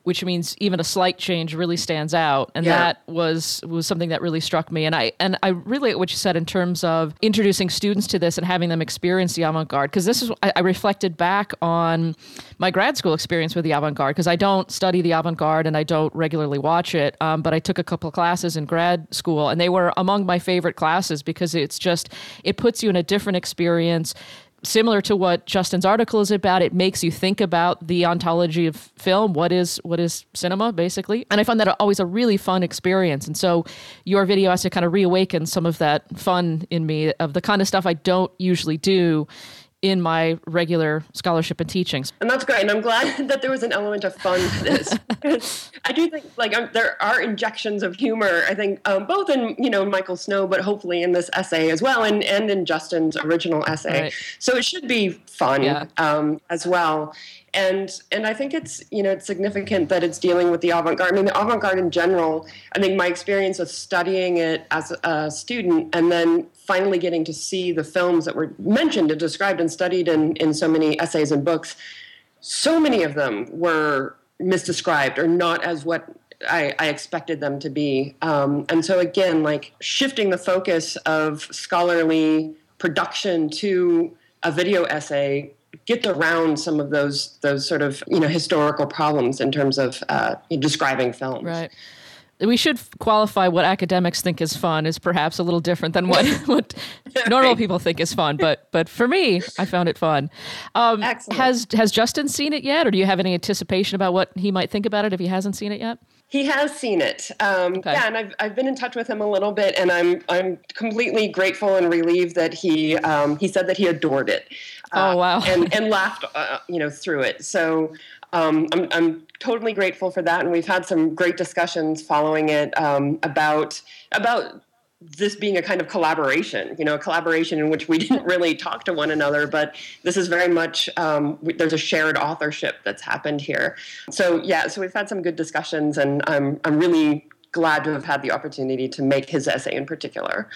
which means even a slight change really stands out. And yeah. that was was something that really struck me. And i and i really what you said in terms of introducing students to this and having them experience the avant-garde. Because this is I, I, reflected back on my grad school experience with the avant-garde because i don't study the avant-garde and i don't regularly watch it. Um, but i took a couple of classes in grad school and they were among my favorite classes because it's just it puts you in a different experience similar to what Justin's article is about, it makes you think about the ontology of film. What is what is cinema, basically? And I find that always a really fun experience. And so your video has to kind of reawaken some of that fun in me of the kind of stuff I don't usually do in my regular scholarship and teachings. And that's great. And I'm glad that there was an element of fun to this. I do think like um, there are injections of humor, I think um, both in, you know, Michael Snow, but hopefully in this essay as well and, and in Justin's original essay. Right. So it should be fun yeah. um, as well and and I think it's you know it's significant that it's dealing with the avant-garde. I mean, the avant-garde in general. I think my experience of studying it as a student and then finally getting to see the films that were mentioned and described and studied in in so many essays and books. So many of them were misdescribed or not as what I, I, expected them to be. Um, and so, again, like shifting the focus of scholarly production to a video essay gets around some of those those sort of you know historical problems in terms of uh, describing films. Right. We should qualify what academics think is fun is perhaps a little different than what, what normal people think is fun. But but for me, I found it fun. Um, Excellent. Has has Justin seen it yet, or do you have any anticipation about what he might think about it if he hasn't seen it yet? He has seen it. Um, okay. Yeah, and I've, I've been in touch with him a little bit, and I'm I'm completely grateful and relieved that he um, he said that he adored it. Oh wow! and and laughed, uh, you know, through it. So um, I'm I'm totally grateful for that, and we've had some great discussions following it um, about about this being a kind of collaboration, you know, a collaboration in which we didn't really talk to one another, but this is very much um, there's a shared authorship that's happened here. So yeah, so we've had some good discussions, and I'm I'm really glad to have had the opportunity to make his essay in particular.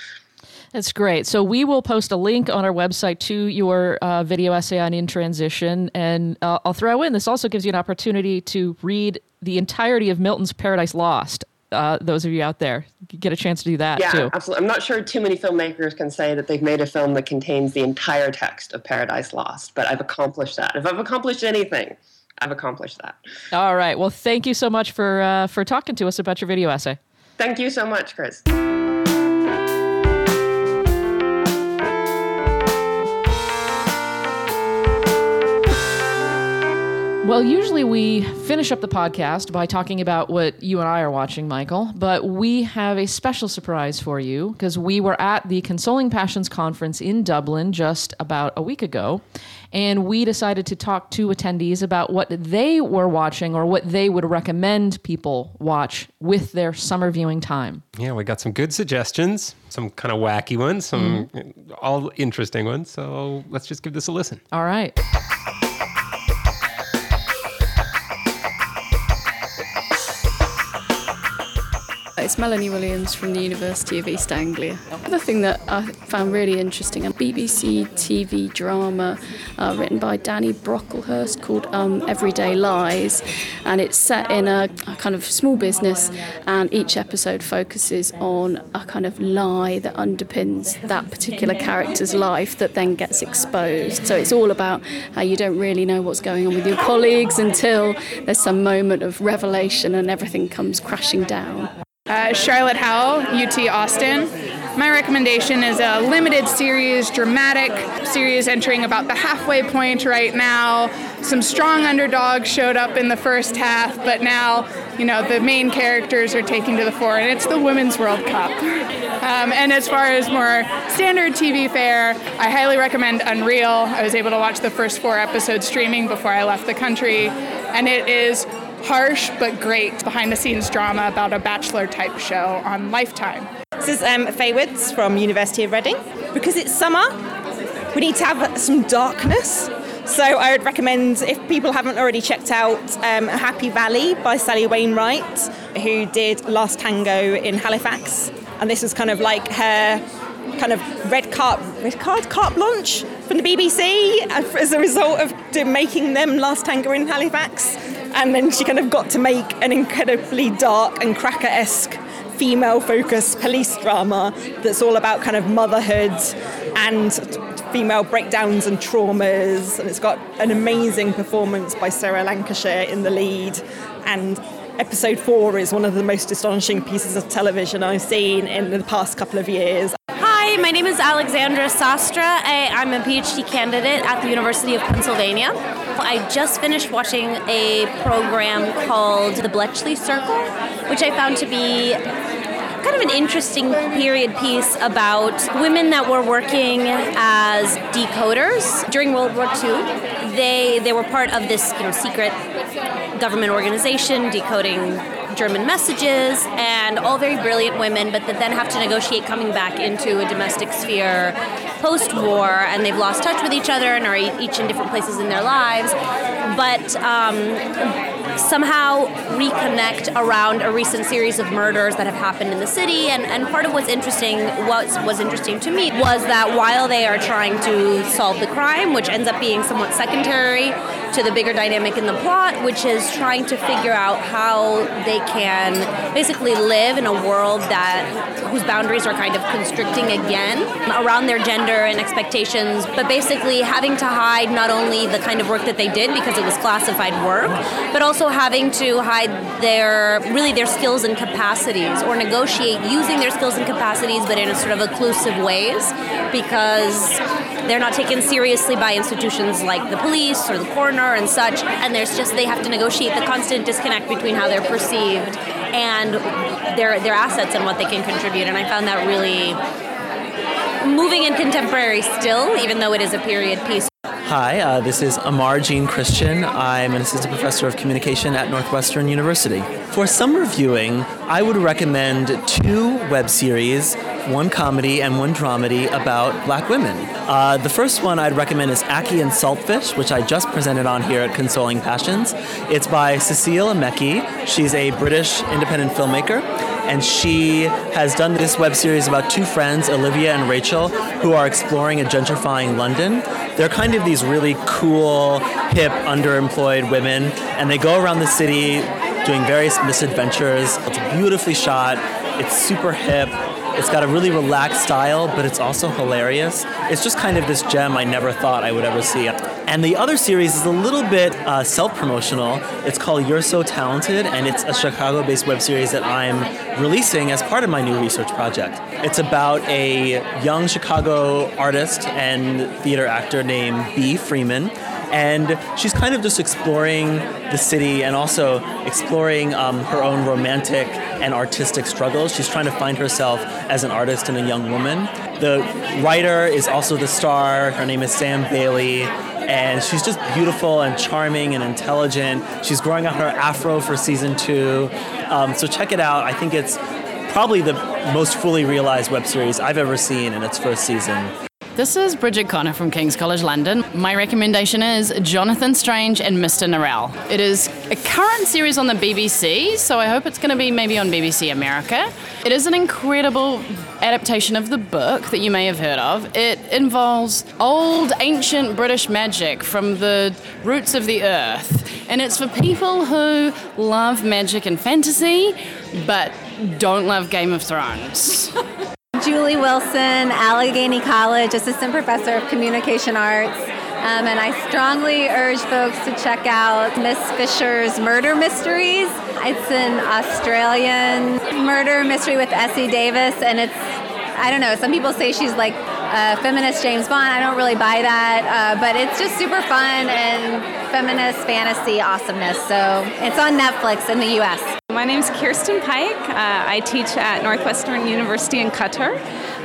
That's great. So we will post a link on our website to your uh, video essay on In Transition, and uh, I'll throw in this also gives you an opportunity to read the entirety of Milton's Paradise Lost. Uh, those of you out there get a chance to do that yeah, too. absolutely. I'm not sure too many filmmakers can say that they've made a film that contains the entire text of Paradise Lost, but I've accomplished that. If I've accomplished anything, I've accomplished that. All right. Well, thank you so much for uh, for talking to us about your video essay. Thank you so much, Chris. Well, usually we finish up the podcast by talking about what you and I are watching, Michael, but we have a special surprise for you because we were at the Consoling Passions conference in Dublin just about a week ago, and we decided to talk to attendees about what they were watching or what they would recommend people watch with their summer viewing time. Yeah, we got some good suggestions, some kind of wacky ones, some mm. all interesting ones. So let's just give this a listen. All right. It's Melanie Williams from the University of East Anglia. Another thing that I found really interesting, a BBC TV drama uh, written by Danny Brocklehurst called um, Everyday Lies, and it's set in a, a, kind of small business, and each episode focuses on a kind of lie that underpins that particular character's life that then gets exposed. So it's all about how you don't really know what's going on with your colleagues until there's some moment of revelation and everything comes crashing down. Uh, Charlotte Howell, UT Austin. My recommendation is a limited series, dramatic series entering about the halfway point right now. Some strong underdogs showed up in the first half, but now, you know, the main characters are taking to the fore, and it's the Women's World Cup. Um, and as far as more standard TV fare, I highly recommend Unreal. I was able to watch the first four episodes streaming before I left the country, and it is harsh but great behind the scenes drama about a bachelor type show on Lifetime. This is um, Faye Woods from University of Reading. Because it's summer, we need to have some darkness. So I would recommend, if people haven't already checked out um, Happy Valley by Sally Wainwright, who did Last Tango in Halifax. And this was kind of like her kind of red card, red card, from the BBC as a result of making them Last Tango in Halifax and then she kind of got to make an incredibly dark and cracker esque female focused police drama that's all about kind of motherhood and female breakdowns and traumas. And it's got an amazing performance by Sarah Lancashire in the lead. And episode four is one of the most astonishing pieces of television I've seen in the past couple of years. Hi, my name is Alexandra Sastre. I, am a PhD candidate at the University of Pennsylvania. I just finished watching a program called The Bletchley Circle, which I found to be kind of an interesting period piece about women that were working as decoders during World War II. They they were part of this you know secret government organization decoding German messages, and all very brilliant women, but that then have to negotiate coming back into a domestic sphere post war, and they've lost touch with each other and are each in different places in their lives. But um, somehow reconnect around a recent series of murders that have happened in the city. And, and part of what's interesting, what was interesting to me, was that while they are trying to solve the crime, which ends up being somewhat secondary to the bigger dynamic in the plot, which is trying to figure out how they can basically live in a world that whose boundaries are kind of constricting again around their gender and expectations, but basically having to hide not only the kind of work that they did because it was classified work, but also having to hide their really their skills and capacities or negotiate using their skills and capacities but in a sort of occlusive ways because they're not taken seriously by institutions like the police or the coroner and such. And there's just they have to negotiate the constant disconnect between how they're perceived and their their assets and what they can contribute. And I found that really moving and contemporary still even though it is a period piece Hi, uh, this is Aymar Jean Christian. I'm an assistant professor of communication at Northwestern University. For summer viewing, I would recommend two web series, one comedy and one dramedy about black women. Uh, the first one I'd recommend is Ackee and Saltfish, which I just presented on here at Consoling Passions. It's by Cecile Emeke. She's a British independent filmmaker and she has done this web series about two friends, Olivia and Rachel, who are exploring a gentrifying London. They're kind of these really cool, hip, underemployed women, and they go around the city doing various misadventures. It's beautifully shot, it's super hip, it's got a really relaxed style, but it's also hilarious. It's just kind of this gem I never thought I would ever see. And the other series is a little bit uh, self promotional. It's called You're So Talented, and it's a Chicago based web series that I'm releasing as part of my new research project. It's about a young Chicago artist and theater actor named Bee Freeman and she's kind of just exploring the city and also exploring um, her own romantic and artistic struggles. She's trying to find herself as an artist and a young woman. The writer is also the star. Her name is Sam Bailey and she's just beautiful and charming and intelligent. She's growing out her afro for season two. Um, so check it out. I think it's probably the most fully realized web series I've ever seen in its first season. This is Bridget Conor from King's College London. My recommendation is Jonathan Strange and Mr. Norrell. It is a current series on the BBC, so I hope it's going to be maybe on BBC America. It is an incredible adaptation of the book that you may have heard of. It involves old, ancient British magic from the roots of the earth, and it's for people who love magic and fantasy, but don't love Game of Thrones. Julie Wilson, Allegheny College, Assistant Professor of Communication Arts. Um, and I strongly urge folks to check out Miss Fisher's Murder Mysteries. It's an Australian murder mystery with Essie Davis, and it's, I don't know, some people say she's like a feminist James Bond. I don't really buy that, uh, but it's just super fun and feminist fantasy awesomeness. So it's on Netflix in the US. My name is Kirsten Pike. Uh, I teach at Northwestern University in Qatar.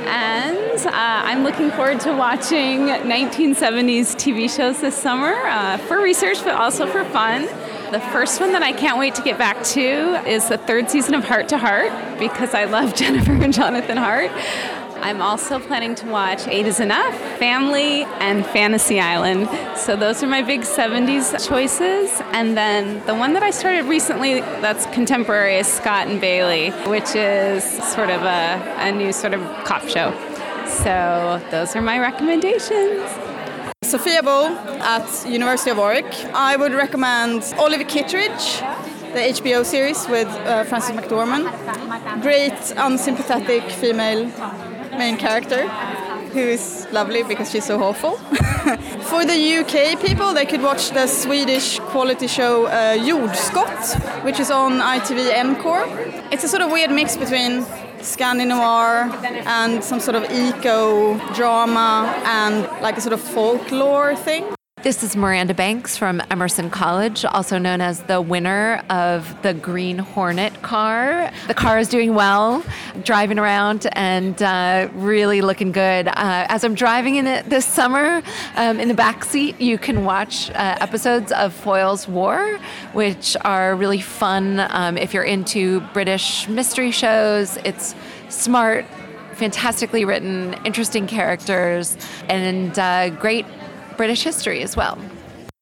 And uh, I'm looking forward to watching 1970s TV shows this summer uh, for research, but also for fun. The first one that I can't wait to get back to is the third season of Hart to Hart because I love Jennifer and Jonathan Hart. I'm also planning to watch Eight is Enough, Family, and Fantasy Island. So those are my big 70s choices. And then the one that I started recently that's contemporary is Scott and Bailey, which is sort of a, a new sort of cop show. So those are my recommendations. Sophia Bull at University of Warwick. I would recommend Olive Kitteridge, the HBO series with uh, Frances McDormand. Great, unsympathetic female main character who is lovely because she's so awful. For the UK people, they could watch the Swedish quality show uh, Jordskott, which is on ITV Encore. It's a sort of weird mix between Scandi-noir and some sort of eco drama and like a sort of folklore thing. This is Miranda Banks from Emerson College, also known as the winner of the Green Hornet car. The car is doing well, driving around and uh, really looking good. Uh, as I'm driving in it this summer, um, in the back seat, you can watch uh, episodes of Foyle's War, which are really fun um, if you're into British mystery shows. It's smart, fantastically written, interesting characters, and uh, great British history as well.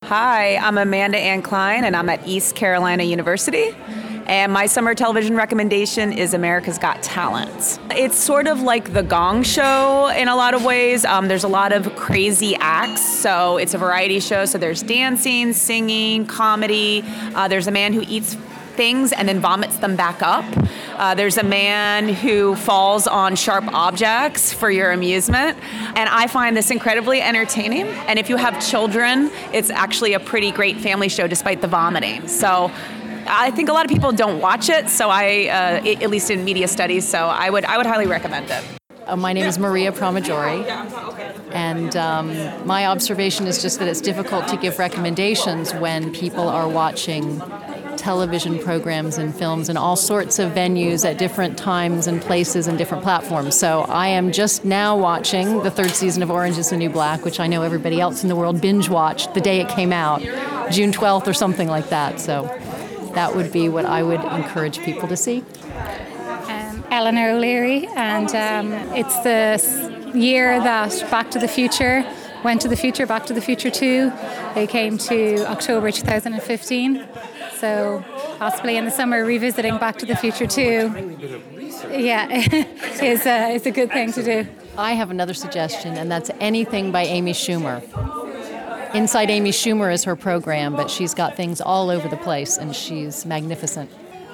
Hi, I'm Amanda Ann Klein, and I'm at East Carolina University. And my summer television recommendation is America's Got Talent. It's sort of like the Gong Show in a lot of ways. Um, there's a lot of crazy acts, so it's a variety show. So there's dancing, singing, comedy. Uh, there's a man who eats things and then vomits them back up. Uh, there's a man who falls on sharp objects for your amusement. And I find this incredibly entertaining. And if you have children, it's actually a pretty great family show despite the vomiting. So I think a lot of people don't watch it, so I, uh, at least in media studies, so I would, I would highly recommend it. Uh, my name is Maria Pramaggiore, and um, my observation is just that it's difficult to give recommendations when people are watching television programs and films in all sorts of venues at different times and places and different platforms. So I am just now watching the third season of Orange is the New Black, which I know everybody else in the world binge watched the day it came out, June 12th or something like that. So that would be what I would encourage people to see. Um, Eleanor O'Leary, and um, it's the year that Back to the Future went to the future, Back to the Future 2. They came to October 2015. So possibly in the summer revisiting Back to the Future too. Yeah, is, uh, is a good thing to do. I have another suggestion, and that's anything by Amy Schumer. Inside Amy Schumer is her program, but she's got things all over the place, and she's magnificent.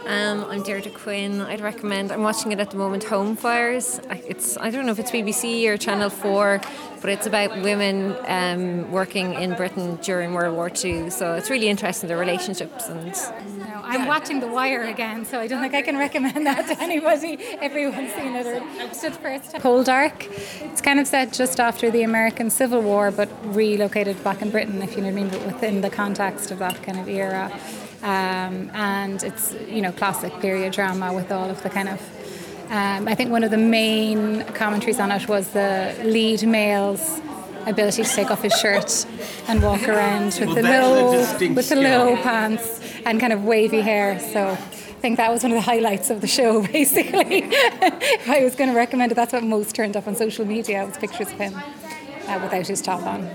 Um, I'm Deirdre Quinn. I'd recommend. I'm watching it at the moment. Home Fires. It's I don't know if it's BBC or Channel Four, but it's about women um, working in Britain during World War II. So it's really interesting the relationships and. No, I'm watching The Wire again, so I don't think I can recommend that to anybody. Everyone's seen it or it's the first time. Poldark. It's kind of set just after the American Civil War, but relocated back in Britain, if you know what I mean, but within the context of that kind of era. Um, and it's you know classic period drama with all of the kind of um, I think one of the main commentaries on it was the lead male's ability to take off his shirt and walk around with the low with the low pants and kind of wavy hair. So I think that was one of the highlights of the show basically. If I was going to recommend it that's what most turned up on social media was pictures of him uh, without his top on.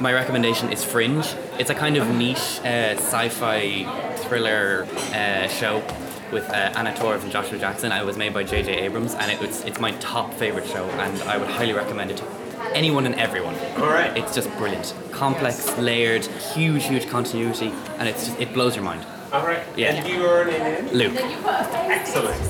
My recommendation is Fringe. It's a kind of niche uh, sci-fi thriller uh, show with uh, Anna Torv and Joshua Jackson. It was made by J.J. Abrams, and it was, it's my top favorite show, and I would highly recommend it to anyone and everyone. All right. It's just brilliant, complex, layered, huge, huge continuity, and it's just, it blows your mind. All right. Yeah. And your name is? Luke. Excellent.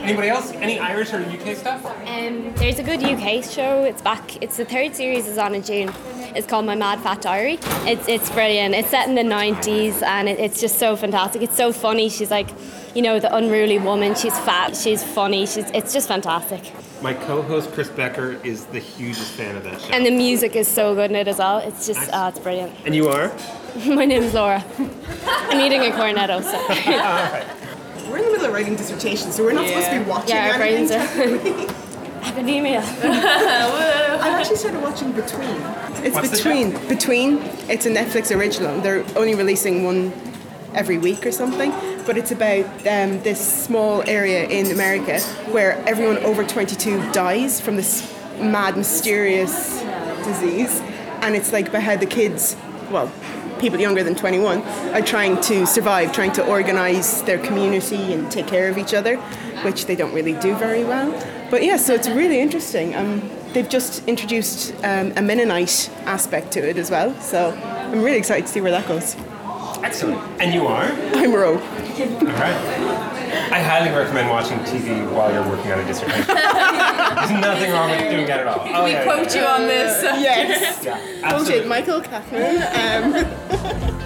Anybody else? Any Irish or UK stuff? Um, there's a good UK show. It's back. It's the third series is on in June. It's called My Mad Fat Diary. It's it's brilliant. It's set in the 90s and it, it's just so fantastic. It's so funny. She's like, you know, the unruly woman. She's fat. She's funny. She's it's just fantastic. My co-host Chris Becker is the hugest fan of that show. And the music is so good in it as well. It's just uh, it's brilliant. And you are? My name's Laura. I'm eating a cornetto. So. We're in the middle of writing dissertations, so we're not supposed to be watching Yeah, our brains anything. Academia. I've actually started watching Between. It's What's Between. Between. It's a Netflix original. They're only releasing one every week or something, but it's about um, this small area in America where everyone over 22 dies from this mad, mysterious disease, and it's like about how the kids, well, people younger than 21 are trying to survive, trying to organize their community and take care of each other, which they don't really do very well. But yeah, so it's really interesting. Um, they've just introduced um, a Mennonite aspect to it as well, so I'm really excited to see where that goes. Excellent. And you are? I'm Ro. All right. I highly recommend watching TV while you're working on a dissertation. There's nothing wrong with doing that at all. Oh, We yeah, quote yeah. you on this. Yes. Yeah, Quoted. Michael Kackman. Um,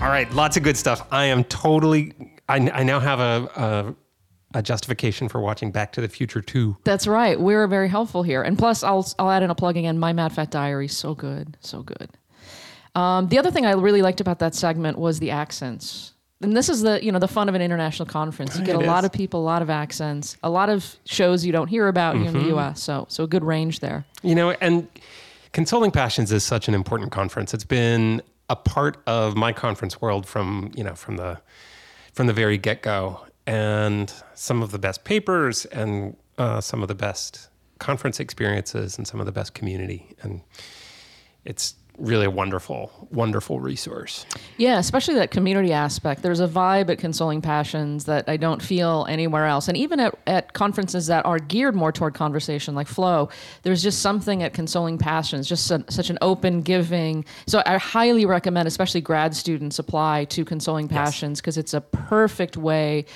All right, lots of good stuff. I am totally. I, I now have a, a a justification for watching Back to the Future 2. That's right. We're very helpful here. And plus, I'll I'll add in a plug again. My Mad Fat Diary, so good, so good. Um, the other thing I really liked about that segment was the accents. And this is the you know the fun of an international conference. You get a It lot is. of people, a lot of accents, a lot of shows you don't hear about here in the U.S. So so a good range there. You know, and Consoling Passions is such an important conference. It's been a part of my conference world from, you know, from the from the very get-go. And some of the best papers and uh, some of the best conference experiences and some of the best community. And it's really a wonderful, wonderful resource. Yeah, especially that community aspect. There's a vibe at Consoling Passions that I don't feel anywhere else. And even at, at conferences that are geared more toward conversation, like Flow, there's just something at Consoling Passions, just su- such an open, giving. So I highly recommend, especially grad students, apply to Consoling Passions because it's a perfect way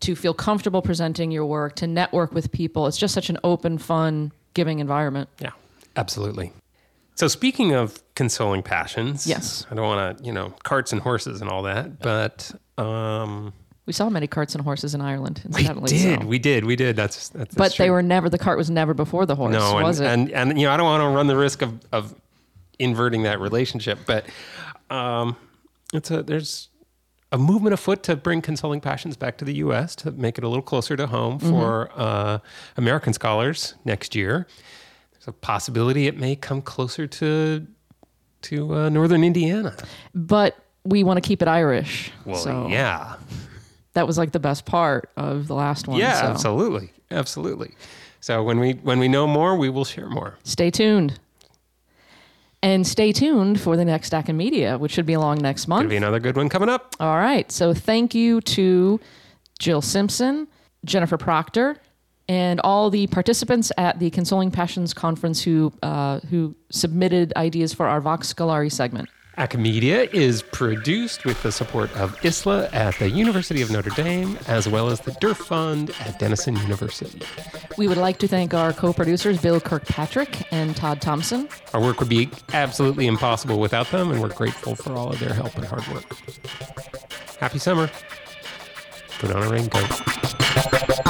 to feel comfortable presenting your work, to network with people. It's just such an open, fun, giving environment. Yeah, absolutely. So speaking of consoling passions, Yes. I don't want to, you know, carts and horses and all that, but um, We saw many carts and horses in Ireland, we did, so. we did, we did. That's that's. But that's they were never, the cart was never before the horse, no, and, it? and and you know, I don't want to run the risk of of inverting that relationship, but um, it's a there's a movement afoot to bring consoling passions back to the U.S. to make it a little closer to home Mm-hmm. for uh, American scholars next year. A possibility it may come closer to to uh, northern Indiana. but we want to keep it Irish. Well, so yeah, that was like the best part of the last one. yeah, so absolutely, absolutely. So when we when we know more, we will share more. Stay tuned. And stay tuned for the next Acamedia, which should be along next month. Gonna be another good one coming up. All right. So thank you to Jill Simpson, Jennifer Proctor, and all the participants at the Consoling Passions Conference who uh, who submitted ideas for our Vox Scholari segment. Acamedia is produced with the support of ISLA at the University of Notre Dame, as well as the DERF Fund at Denison University. We would like to thank our co-producers Bill Kirkpatrick and Todd Thompson. Our work would be absolutely impossible without them, and we're grateful for all of their help and hard work. Happy summer. Put on a raincoat.